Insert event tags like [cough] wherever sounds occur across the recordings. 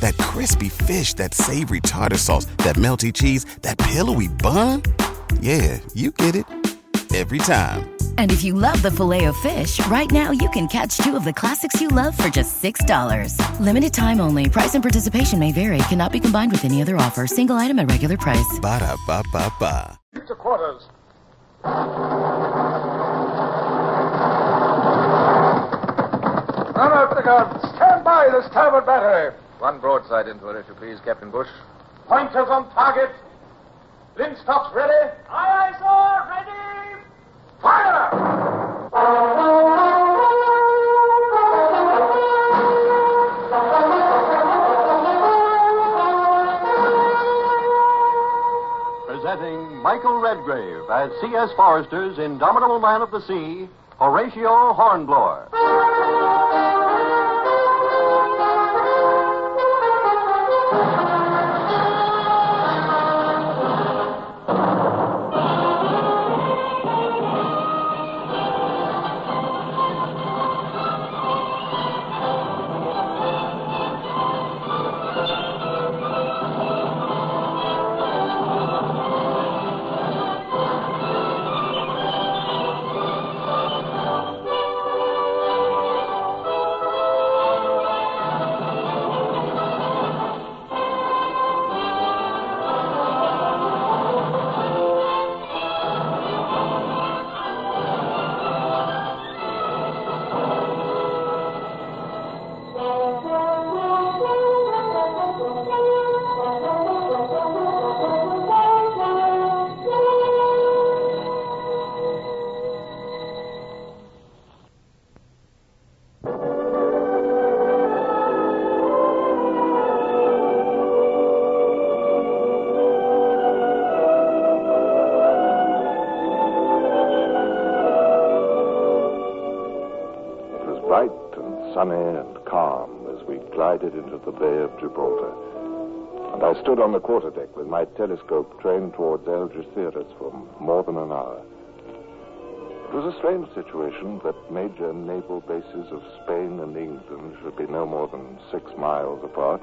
That crispy fish, that savory tartar sauce, that melty cheese, that pillowy bun. Yeah, you get it every time. And if you love the filet of fish, right now you can catch two of the classics you love for just $6. Limited time only. Price and participation may vary. Cannot be combined with any other offer. Single item at regular price. Ba da ba ba ba. To quarters. Run out the guns. Stand by the starboard battery. One broadside into it, if you please, Captain Bush. Pointers on target. Linstocks ready. Aye, aye, sir. Ready. Fire! Presenting Michael Redgrave as C.S. Forester's Indomitable Man of the Sea, Horatio Hornblower. The Bay of Gibraltar. And I stood on the quarterdeck with my telescope trained towards Algeciras for more than an hour. It was a strange situation that major naval bases of Spain and England should be no more than six miles apart.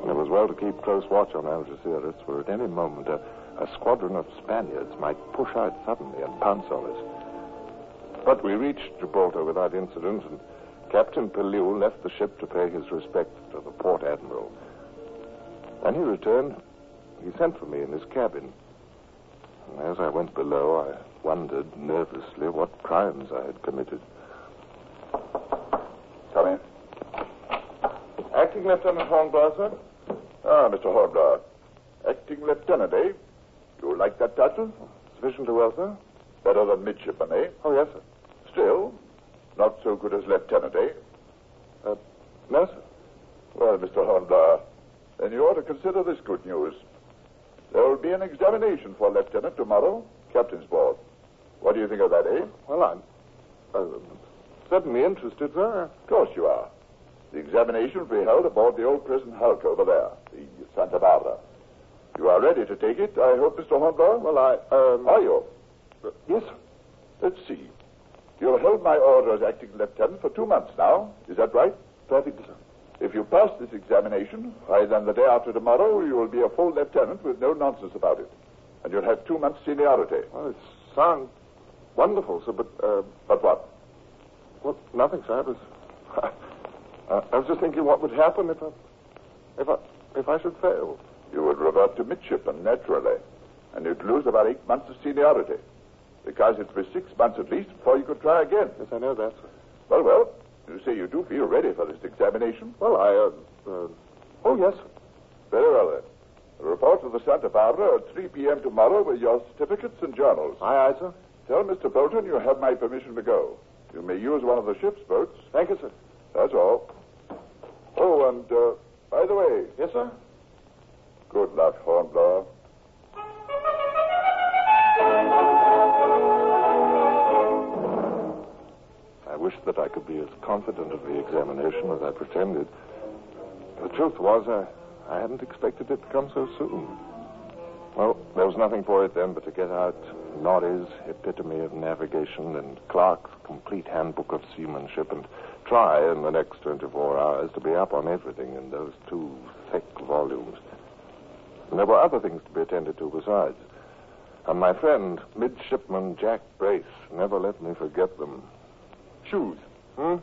And it was well to keep close watch on Algeciras, for at any moment a, a squadron of Spaniards might push out suddenly and pounce on us. But we reached Gibraltar without incident, and Captain Pellew left the ship to pay his respects to the port admiral. When he returned, he sent for me in his cabin. And as I went below, I wondered nervously what crimes I had committed. Come in. Acting Lieutenant Hornblower, sir? Ah, Mr. Hornblower. Acting Lieutenant, eh? You like that title? Sufficiently well, sir? Better than midshipman, eh? Oh, yes, sir. Still, not so good as lieutenant, eh? Uh, no, sir. Well, Mr. Hornblower, then you ought to consider this good news. There will be an examination for lieutenant tomorrow, captain's board. What do you think of that, eh? Well, I'm uh, certainly interested, sir. Of course you are. The examination will be held aboard the old prison hulk over there, the Santa Barbara. You are ready to take it, I hope, Mr. Hornblower? Well, I, um... Are you? Yes, sir. Let's see. You held my order as acting lieutenant for two months now. Is that right? Perfectly, sir. If you pass this examination, why, then the day after tomorrow, you will be a full lieutenant with no nonsense about it. And you'll have two months' seniority. Well, it sounds wonderful, sir, but, uh, But what? well, nothing, sir. I was, [laughs] I was just thinking what would happen if I, if I, if I should fail. You would revert to midshipman, naturally. And you'd lose about eight months of seniority. Because it was six months at least before you could try again. Yes, I know that, sir. Well, well, you say you do feel ready for this examination? Well, I, uh, uh, oh, yes. Very well, then. Report to the Santa Barbara at 3 p.m. tomorrow with your certificates and journals. Aye, aye, sir. Tell Mr. Bolton you have my permission to go. You may use one of the ship's boats. Thank you, sir. That's all. Oh, and, uh, by the way, Yes, sir? good luck, Hornblower. Confident of the examination as I pretended. The truth was, I, I hadn't expected it to come so soon. Well, there was nothing for it then but to get out Norie's Epitome of Navigation and Clark's Complete Handbook of Seamanship and try in the next 24 hours to be up on everything in those two thick volumes. And there were other things to be attended to besides. And my friend, Midshipman Jack Brace, never let me forget them. Shoes. Hmm?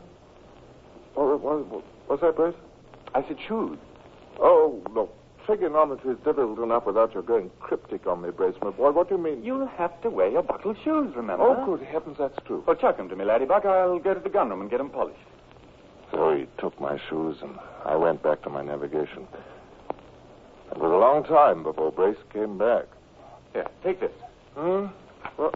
Oh, was, was that Brace? I said shoes. Oh, look. Trigonometry is difficult enough without your going cryptic on me, Brace, my boy. What do you mean? You'll have to wear your buckled shoes, remember? Oh, good heavens, that's true. Well, chuck 'em to me, Laddybuck. I'll go to the gunroom and get 'em polished. So he took my shoes, and I went back to my navigation. It was a long time before Brace came back. Here, take this. Hmm? What?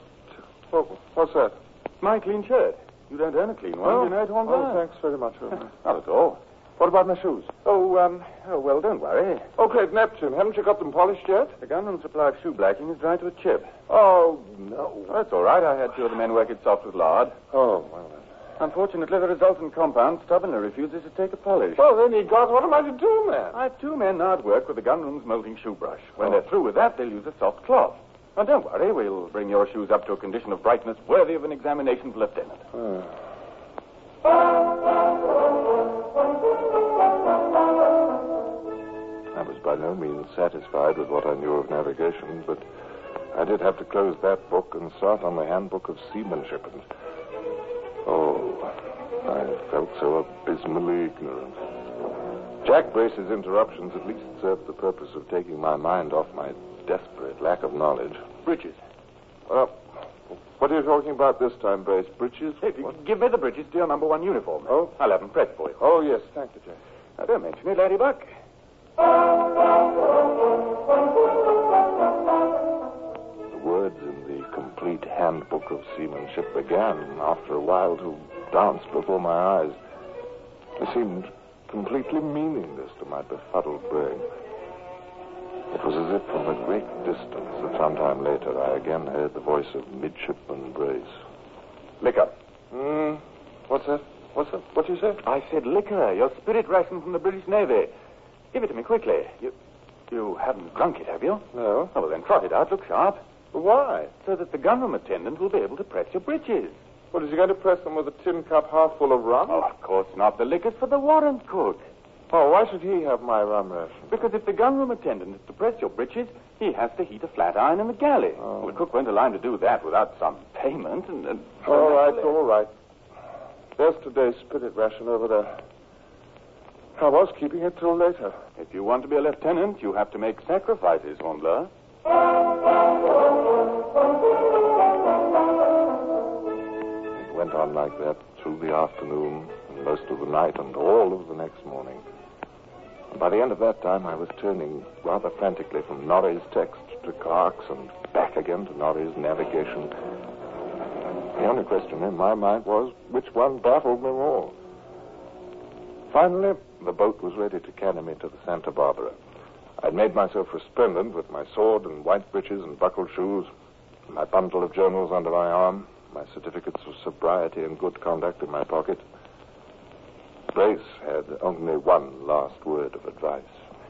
Oh, what's that? My clean shirt. You don't earn a clean one, you know, Tom oh, thanks very much. [laughs] Not at all. what about my shoes? Oh, um, oh, well, don't worry. Oh, Great Neptune, haven't you got them polished yet? The gunroom supply of shoe blacking is dry to a chip. Oh, no. That's all right. I had two of the men work it soft with lard. Oh, well, then. Unfortunately, the resultant compound stubbornly refuses to take a polish. Well, then, he got what am I to do, man? I have two men now at work with the gunroom's molting shoe brush. When they're through with that, they'll use a soft cloth. Now, don't worry. We'll bring your shoes up to a condition of brightness worthy of an examination lieutenant. Hmm. I was by no means satisfied with what I knew of navigation, but I did have to close that book and start on the handbook of seamanship. And oh, I felt so abysmally ignorant. Jack Brace's interruptions at least served the purpose of taking my mind off my desperate lack of knowledge. Bridges. Well, what are you talking about this time, Brace? Britches? Hey, give me the bridges to your number one uniform. Oh. I'll have them pressed for you. Oh, yes, thank you, Jack. Now, don't mention it, Laddybuck. The words in the complete handbook of seamanship began, after a while, to dance before my eyes. They seemed completely meaningless to my befuddled brain. It was as if from a great distance that sometime later I again heard the voice of Midshipman Brace. Liquor. Hmm? What's that? What's that? What you say? I said liquor. Your spirit ration from the British Navy. Give it to me quickly. You, you haven't drunk it, have you? No. Oh, well, then trot it out. Look sharp. Why? So that the gunroom attendant will be able to press your breeches. What, is he going to press them with a tin cup half full of rum? Oh, of course not. The liquor's for the warrant cook. Oh, why should he have my rum ration? Because if the gunroom attendant is to press your breeches, he has to heat a flat iron in the galley. Oh. Well, the cook won't line to do that without some payment. And, and All right, all right. There's today's spirit ration over there. I was keeping it till later. If you want to be a lieutenant, you have to make sacrifices, Hornblower. It went on like that through the afternoon and most of the night and all of the next morning. By the end of that time, I was turning rather frantically from Norie's text to Clark's and back again to Norie's navigation. The only question in my mind was which one baffled me more. Finally, the boat was ready to carry me to the Santa Barbara. I'd made myself resplendent with my sword and white breeches and buckled shoes, my bundle of journals under my arm, my certificates of sobriety and good conduct in my pocket. Brace had only one last word of advice.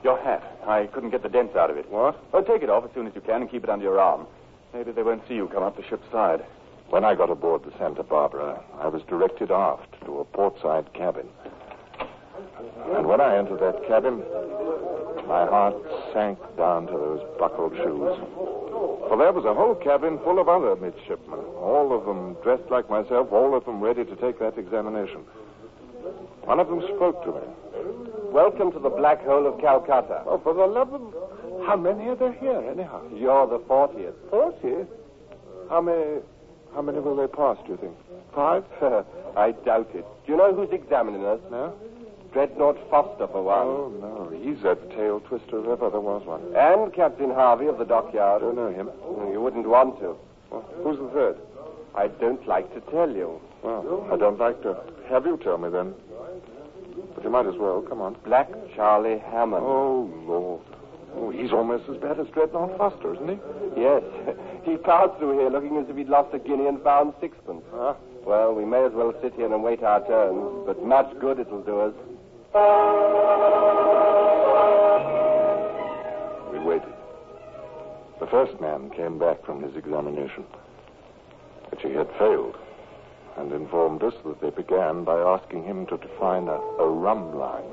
Your hat. I couldn't get the dents out of it. What? Oh, take it off as soon as you can and keep it under your arm. Maybe they won't see you come up the ship's side. When I got aboard the Santa Barbara, I was directed aft to a portside cabin. And when I entered that cabin, my heart sank down to those buckled shoes. For there was a whole cabin full of other midshipmen, all of them dressed like myself, all of them ready to take that examination. One of them spoke to me. Welcome to the black hole of Calcutta. Oh, for the love of... How many are there here, anyhow? You're the 40th. Forty? How many... How many will they pass, do you think? Five? [laughs] I doubt it. Do you know who's examining us? No? Dreadnought Foster, for one. Oh, no. He's a tail twister if ever there was one. And Captain Harvey of the dockyard. Don't know him. You wouldn't want to. Well, who's the third? I don't like to tell you. Well, I don't like to have you tell me then. But you might as well. Come on. Black Charlie Hammond. Oh, Lord. Oh, he's almost as bad as Dreadnought Foster, isn't he? Yes. [laughs] empty through here, looking as if he'd lost a guinea and found sixpence. Huh? Well, we may as well sit here and wait our turns, but much good it'll do us. We waited. The first man came back from his examination. But he had failed, and informed us that they began by asking him to define a, a rhumb line.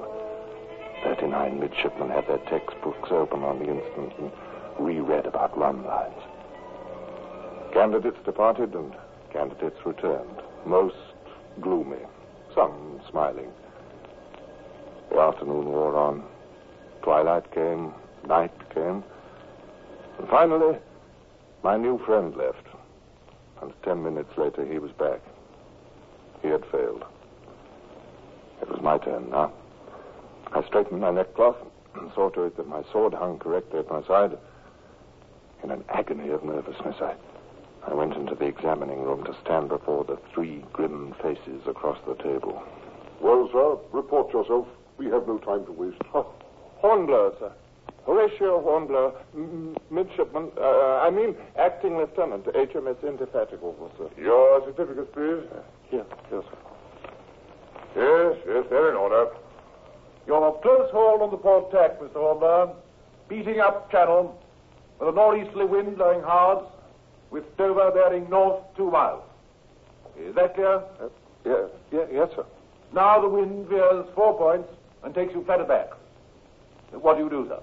Thirty-nine midshipmen had their textbooks open on the instant and reread about rhumb lines. Candidates departed and candidates returned, most gloomy, some smiling. The afternoon wore on. Twilight came, night came. And finally, my new friend left. And ten minutes later, he was back. He had failed. It was my turn now. I straightened my neckcloth and [clears throat] saw to it that my sword hung correctly at my side. In an agony of nervousness, I, I went into the examining room to stand before the three grim faces across the table. Well, sir, report yourself. We have no time to waste. Hornblower, sir. Horatio Hornblower, m- midshipman, uh, I mean acting lieutenant, HMS Indefatigable, sir. Your certificates, please. Here, yes, sir. Yes, yes, they're in order. You're a close hauled on the port tack, Mr. Hornblower. Beating up channel with a northeasterly wind blowing hard, with Dover bearing north two miles. Is that clear? Uh, yeah, yeah, yes, sir. Now the wind veers four points and takes you flat aback. What do you do, sir?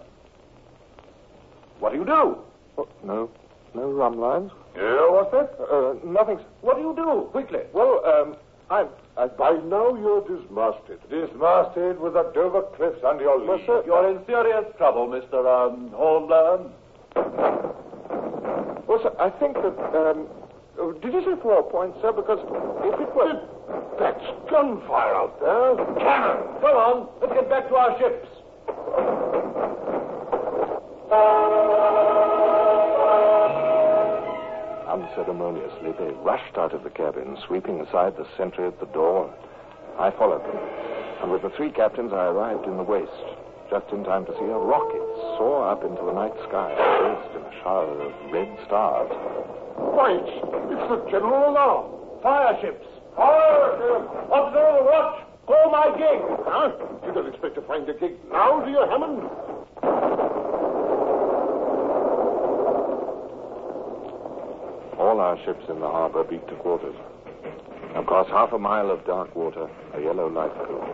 What do you do? Oh, no, no rhumb lines. Yeah, what's that? Uh, nothing. What do you do? Quickly. Well, um, I'm. I, by now you're dismasted. Dismasted with the Dover cliffs under your lee. Sir. You're in serious trouble, Mr. Um. Well, sir, I think that. Um, oh, did you say four points, sir? Because if it were. That's gunfire out there. Cannon! Come on, let's get back to our ships. [laughs] Unceremoniously, they rushed out of the cabin, sweeping aside the sentry at the door. I followed them, and with the three captains, I arrived in the waist, just in time to see a rocket soar up into the night sky, burst in a shower of red stars. Why, it's, it's the general alarm. Fire ships. Fire! Observe, the watch. Call my gig. Huh? You don't expect to find a gig now, do you, Hammond? All our ships in the harbor beat to quarters. Across half a mile of dark water, a yellow light grew.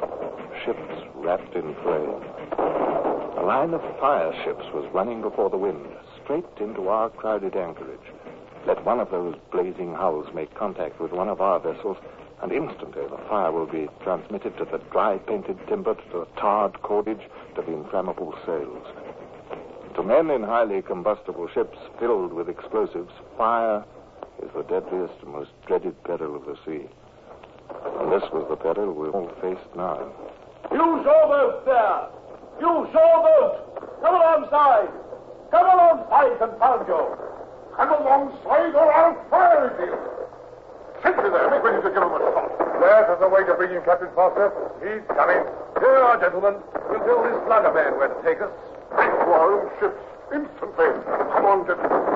Ships wrapped in flame. A line of fire ships was running before the wind, straight into our crowded anchorage. Let one of those blazing hulls make contact with one of our vessels, and instantly the fire will be transmitted to the dry painted timber, to the tarred cordage, to the inflammable sails. To men in highly combustible ships filled with explosives, fire is the deadliest and most dreaded peril of the sea. And this was the peril we all faced now. You showboat there! You showboat! Come alongside! Come alongside, confound you! Come alongside or I'll fire at you. Sentry there, make ready to give him a shot. There's the way to bring him, Captain Foster. He's coming. Here are, gentlemen. We'll tell this lugger man where to take us. Back to our own ships, instantly. Come on, gentlemen.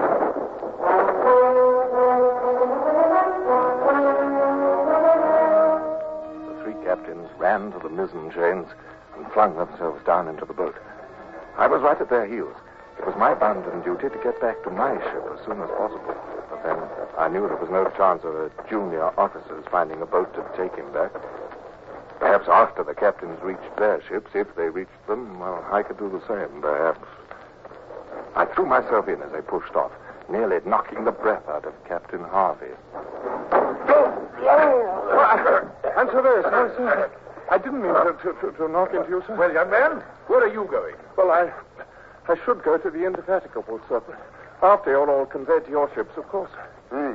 Ran to the mizzen chains and flung themselves down into the boat. I was right at their heels. It was my bounden duty to get back to my ship as soon as possible. But then I knew there was no chance of a junior officer's finding a boat to take him back. Perhaps after the captains reached their ships, if they reached them, well, I could do the same, perhaps. I threw myself in as they pushed off, nearly knocking the breath out of Captain Harvey. Answer this, no, sir. I didn't mean to, to, to, to knock into you, sir. Well, young man, where are you going? Well, I, I should go to the Indefatigable, sir. After you're all conveyed to your ships, of course. Hmm.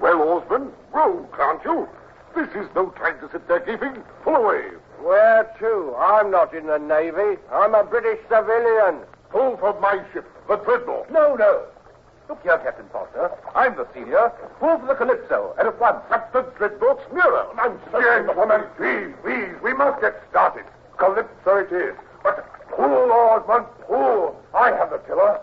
Well, Osborne, row, can't you? This is no time to sit there gaping. Pull away. Where to? I'm not in the Navy. I'm a British civilian. Pull for my ship, the Dreadnought. No, no. Look here, Captain Foster. I'm the senior. Pull for the Calypso, and at once. But the Dreadnought's nearer. I'm Gentlemen, please, please, we must get started. Calypso it is. But pull, Osmond, pull. I have the tiller.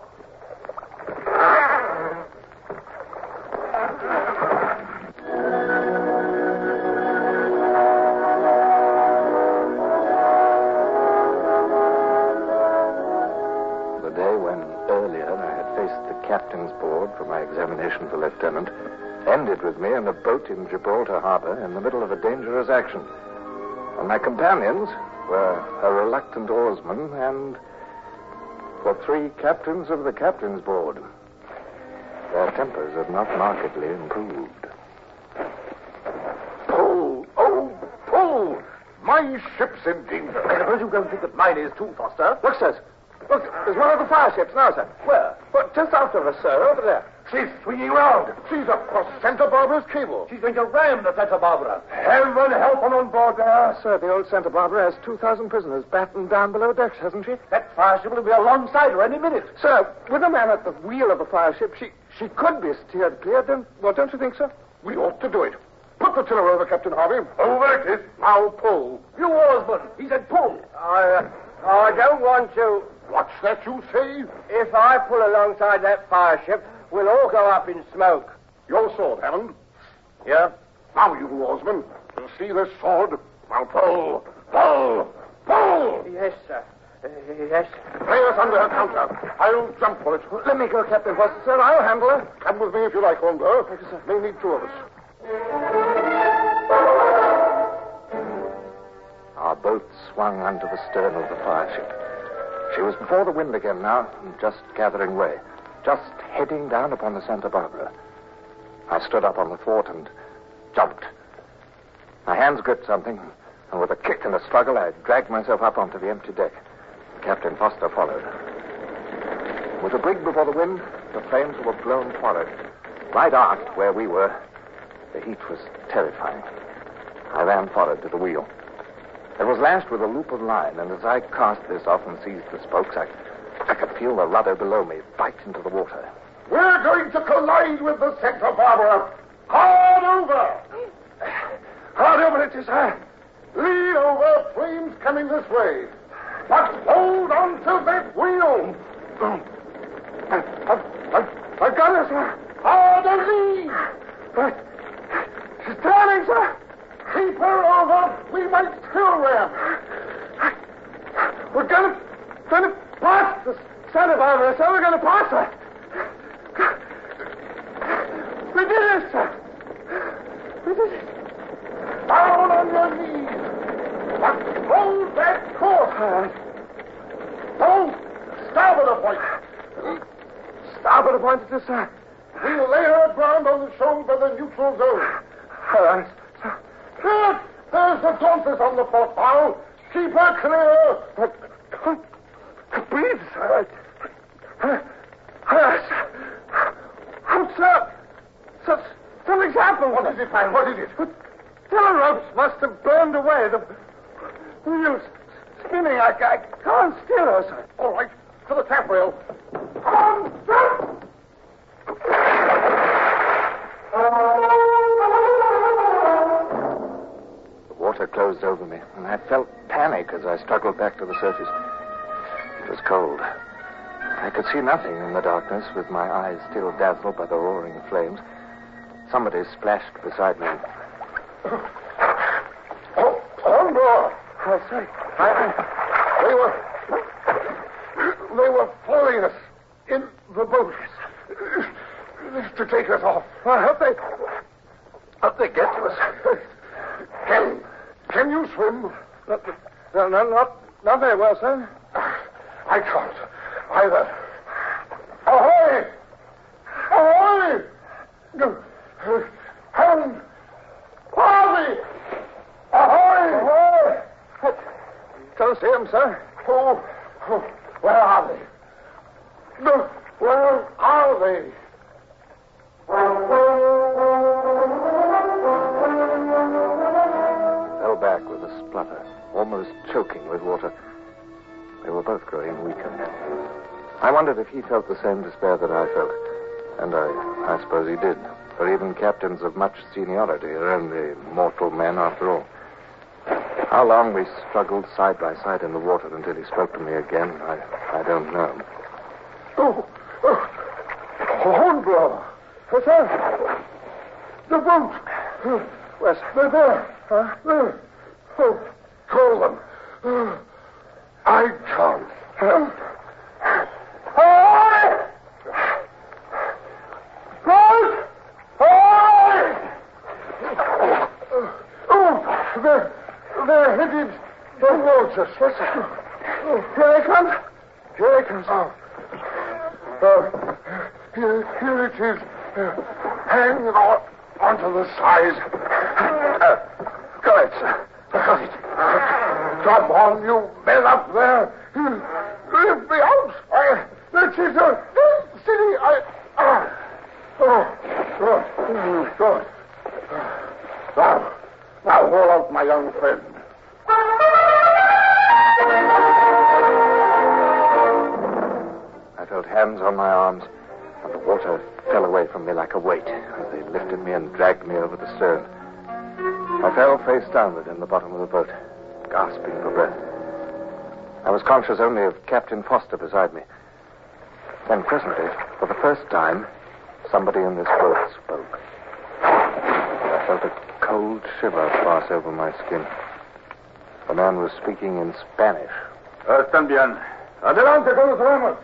Aboard for my examination for lieutenant ended with me in a boat in Gibraltar Harbor in the middle of a dangerous action. And my companions were a reluctant oarsman and the three captains of the captain's board. Their tempers had not markedly improved. Pull! Oh, pull! My ship's in danger. I suppose you don't think that mine is too, Foster. Look, sirs. Look, there's one of the fire ships now, sir. Where? Well, just after us, sir, over there. She's swinging round. She's across Santa Barbara's cable. She's going to ram the Santa Barbara. Heaven help her on board there. Sir, the old Santa Barbara has 2,000 prisoners battened down below decks, hasn't she? That fire ship will be alongside her any minute. Sir, with a man at the wheel of the fire ship, she, she could be steered clear. Then, well, don't you think, sir? We ought to do it. Put the tiller over, Captain Harvey. Over it is. Now pull. You oarsman. He said pull. I, uh, I don't want to. What's that you say? If I pull alongside that fire ship, we'll all go up in smoke. Your sword, Hammond. Yeah? Now, you oarsman. You see this sword? Now pull. Pull. Pull. Yes, sir. Uh, yes. Lay us under her counter. I'll jump for it. Let me go, Captain Foster, sir. I'll handle her. Come with me if you like, Holmberg. Thank you, sir. May need two of us. Our boat swung under the stern of the fire ship. She was before the wind again now, just gathering way, just heading down upon the Santa Barbara. I stood up on the thwart and jumped. My hands gripped something, and with a kick and a struggle, I dragged myself up onto the empty deck. Captain Foster followed. With the brig before the wind, the flames were blown forward. Right aft, where we were, the heat was terrifying. I ran forward to the wheel. It was lashed with a loop of line, and as I cast this off and seized the spokes, I, I could feel the rudder below me bite into the water. We're going to collide with the Santa Barbara. Hard over. Hard over it is, sir. Lead over. Flames coming this way. But hold on to that wheel. I've, I've, I've got her, sir. Harder lead. But she's turning, sir. Keep her over. We might still ram. We're gonna, gonna pass the Santa Barbara, sir. We're gonna pass her. We did it, sir. We did it. Down on your knees. But hold that course. Don't starboard a point. Starboard appointed to, sir. We'll lay her aground on the shoal by the neutral zone. All right, There's the Dauntless on the port bow. Keep her clear. But can't, breathe, sir. I, I, sir. Oh, sir. Sir, something's happened. What is it, man? What is it? The tiller ropes must have burned away. The wheels spinning. I, I can't steer her, sir. All right. To the taffrail. On, closed over me, and I felt panic as I struggled back to the surface. It was cold. I could see nothing in the darkness, with my eyes still dazzled by the roaring flames. Somebody splashed beside me. Oh, on board. I say, I, They were. They were following us in the boat to take us off. I hope they, hope they get to us. Can, you swim? No, no, no, not, not very well, sir. I can't either. Ahoy! Ahoy! Hand! Harvey! Ahoy! Ahoy! Don't see him, sir. Oh, oh, where are they? Where are they? Almost choking with water. They were both growing weaker. I wondered if he felt the same despair that I felt. And I, I suppose he did. For even captains of much seniority are only mortal men after all. How long we struggled side by side in the water until he spoke to me again, I, I don't know. Oh, oh, Hornblower. What's that? The boat. Where's... They're there. Huh? There. Oh, stole them. I can't help Oh, They're, they're headed towards us. What's that? Oh, here they come. Here they come. Oh. oh. Here, here it is. Hang on onto the sides. Uh, got it, sir. Got it. Come on, you men up there. Lift me out. I, this is a city. I. Uh, oh, good. Good. Now, now, haul out my young friend. I felt hands on my arms, and the water fell away from me like a weight as they lifted me and dragged me over the stern. I fell face downward in the bottom of the boat, gasping for breath. I was conscious only of Captain Foster beside me. Then presently, for the first time, somebody in this boat spoke. I felt a cold shiver pass over my skin. The man was speaking in Spanish. Están bien. Adelante con los.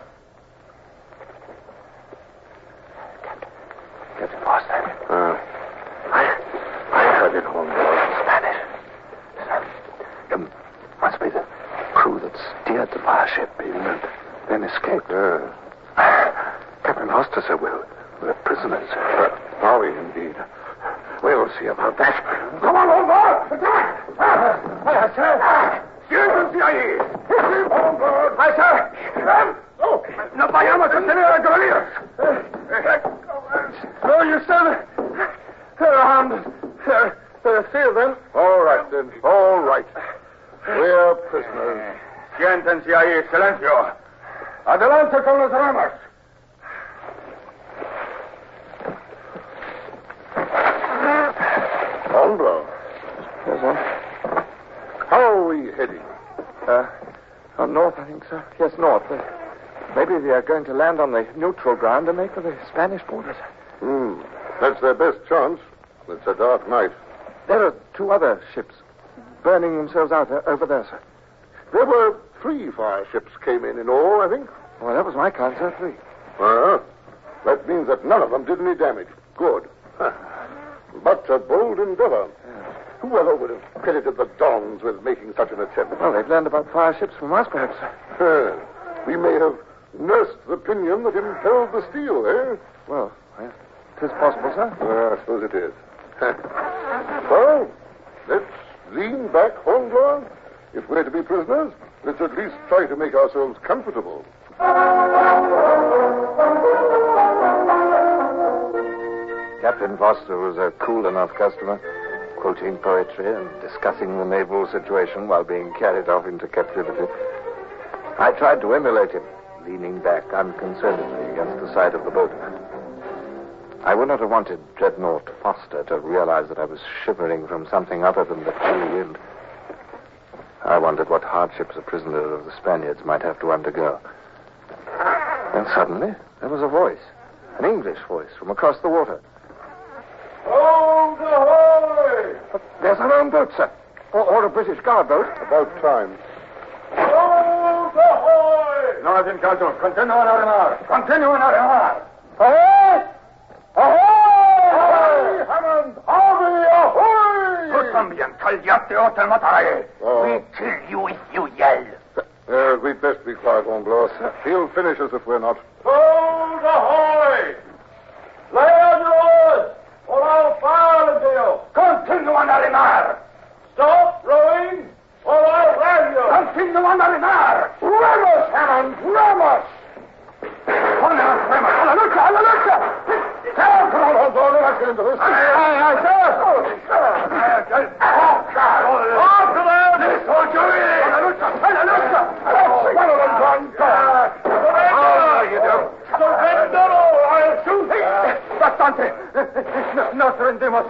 Captain Foster. Uh, I, I heard it on board. Spanish. Um, must be the crew that steered the fireship and then escaped. Uh, Captain Foster said we're, we're prisoners. Uh, are we indeed? We'll see about that. Come on, board! Aye, sir. Siéntense ahí. On board. Aye, sir. Oh, no vayamos a tener agronías. No, you said they're armed. They're, they're fear them. All right, then. All right. We're prisoners. Siéntense ahí, silencio. Adelante con los ramas. Hondo, Yes, sir. how are we heading? Uh, oh, north, I think, sir. Yes, north. Uh, maybe they are going to land on the neutral ground and make for the Spanish borders. Hmm. That's their best chance. It's a dark night. There are two other ships burning themselves out uh, over there, sir. There were three fire ships came in in all, I think. Well, that was my count, sir. Three. Uh-huh. That means that none of them did any damage. Good. Huh. But a bold endeavor. Whoever would have credited the Dons with making such an attempt? Well, they've learned about fire ships from us, perhaps, sir. We may have nursed the pinion that impelled the steel, eh? Well, yes. It is possible, sir. Uh, I suppose it is. [laughs] well, let's lean back, Hornblower. If we're to be prisoners, let's at least try to make ourselves comfortable. Captain Foster was a cool enough customer, quoting poetry and discussing the naval situation while being carried off into captivity. I tried to emulate him, leaning back unconcernedly against the side of the boat. I would not have wanted Dreadnought Foster to realize that I was shivering from something other than the cool wind. I wondered what hardships a prisoner of the Spaniards might have to undergo. Then suddenly, there was a voice, an English voice from across the water. Hold ahoy! But there's an armed boat, sir. Or, or a British guard boat. About time. Ahoy! No, Vincalto. Continúa a remar. Continúa a remar. Ahoy! Ahoy! Hammond! Harvey, ahoy! Tú también, cállate o te mataré. Oh. We kill you if you yell. Uh, we'd best be quiet, Hornblower. He'll finish us if we're not. Hold ahoy! Lay on your oars, or I'll fire into you. Continúa a remar. Stop rowing, or I'll ram you. Continúa a remar. Ramos, Hammond, ramos! Pon las remas. A la lucha, a la lucha. Come on, let's get into this. Aye, aye, aye, sir. After them! La lucha, la lucha. One of them gone down. How you do? Surrender or I'll shoot. Bastante. No, nos rendimos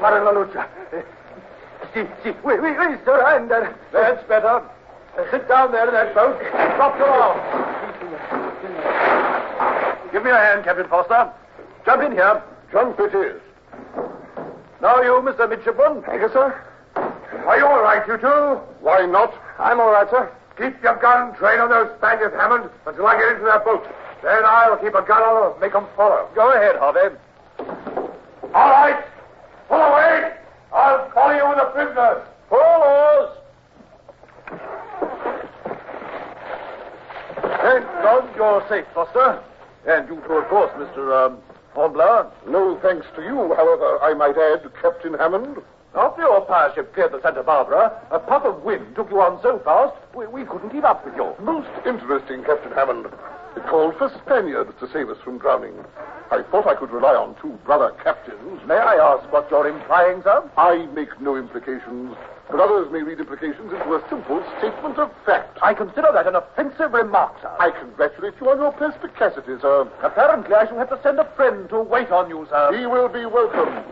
para la lucha. Sí, sí, we, we, we surrender. That's better. Sit down there in that boat. Drop your arm. Give me a hand, Captain Foster. Jump in here. Trump it is. Now you, Mr. Midshipman. Thank you, sir. Are you all right, you two? Why not? I'm all right, sir. Keep your gun trained on those Spaniards, Hammond, until I get into their boat. Then I'll keep a gun on them and make them follow. Go ahead, Harvey. All right. Pull away. I'll follow you with a prisoner. Pull oars. Thank God you're safe, Foster. And you too, of course, Mr. Um, no thanks to you, however, I might add, Captain Hammond. After your fire ship cleared the Santa Barbara, a puff of wind took you on so fast, we, we couldn't keep up with you. Most interesting, Captain Hammond. It called for Spaniards to save us from drowning. I thought I could rely on two brother captains. May I ask what you're implying, sir? I make no implications, but others may read implications into a simple statement of fact. I consider that an offensive remark, sir. I congratulate you on your perspicacity, sir. Apparently, I shall have to send a friend to wait on you, sir. He will be welcome.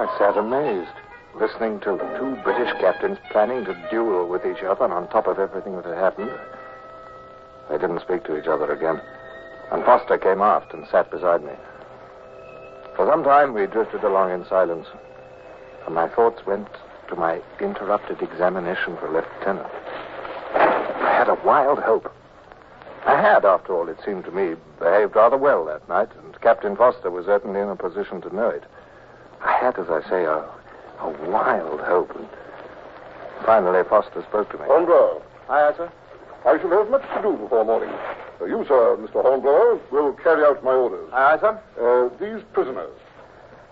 I sat amazed, listening to two British captains planning to duel with each other, and on top of everything that had happened, they didn't speak to each other again. And Foster came aft and sat beside me. For some time, we drifted along in silence, and my thoughts went to my interrupted examination for lieutenant. I had a wild hope. I had, after all, it seemed to me, behaved rather well that night, and Captain Foster was certainly in a position to know it. I had, as I say, a, a wild hope, and finally Foster spoke to me. Hornblower. Aye, sir. I shall have much to do before morning. Uh, you, sir, Mr. Hornblower, will carry out my orders. Aye, sir. Uh, these prisoners.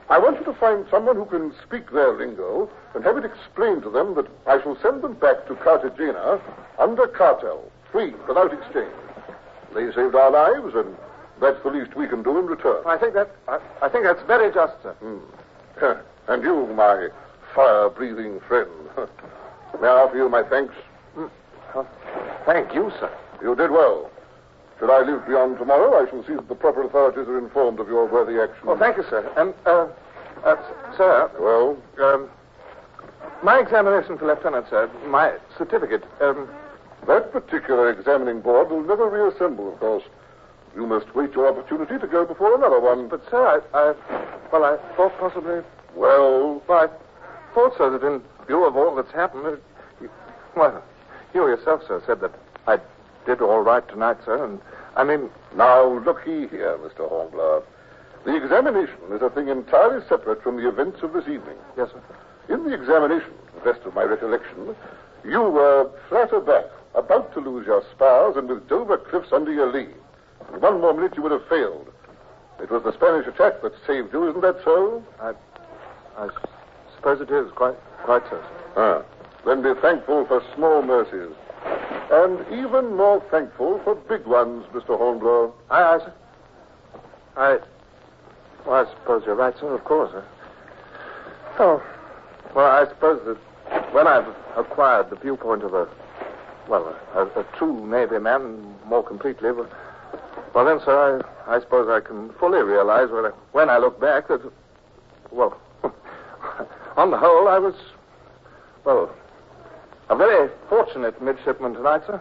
I want you to find someone who can speak their lingo and have it explained to them that I shall send them back to Cartagena under cartel, free, without exchange. They saved our lives, and that's the least we can do in return. I think that I, I think that's very just, sir. Hmm. And you, my fire-breathing friend, [laughs] may I offer you my thanks? Thank you, sir. You did well. Should I live beyond tomorrow, I shall see that the proper authorities are informed of your worthy action. Well, thank you, sir. And, uh, uh, sir, Well, um, my examination for lieutenant, sir, my certificate, um, that particular examining board will never reassemble, of course. You must wait your opportunity to go before another one. but, sir, I, I, well, I thought possibly, Well, well, I thought, sir, that in view of all that's happened, uh, you, well, you yourself, sir, said that I did all right tonight, sir, and, I mean, now looky here, Mr. Hornblower. The examination is a thing entirely separate from the events of this evening. yes, sir. In the examination, to the best of my recollection, you were flat aback, about to lose your spars, and with Dover cliffs under your lee. In one more minute, you would have failed. It was the Spanish attack that saved you, isn't that so? I, I suppose it is, quite, quite so, sir. Ah, then be thankful for small mercies. And even more thankful for big ones, Mr. Hornblower. Aye, aye, sir. I, well, I suppose you're right, sir, of course. Sir. Oh, well, I suppose that when I've acquired the viewpoint of a, well, a, a, a true Navy man more completely, well, well then, sir, I, I suppose I can fully realize when I, when I look back that, well, [laughs] on the whole, I was, well, a very fortunate midshipman tonight, sir.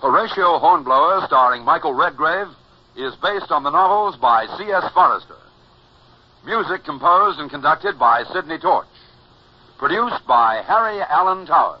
Horatio Hornblower, starring Michael Redgrave, is based on the novels by C.S. Forester. Music composed and conducted by Sidney Torch. Produced by Harry Alan Towers.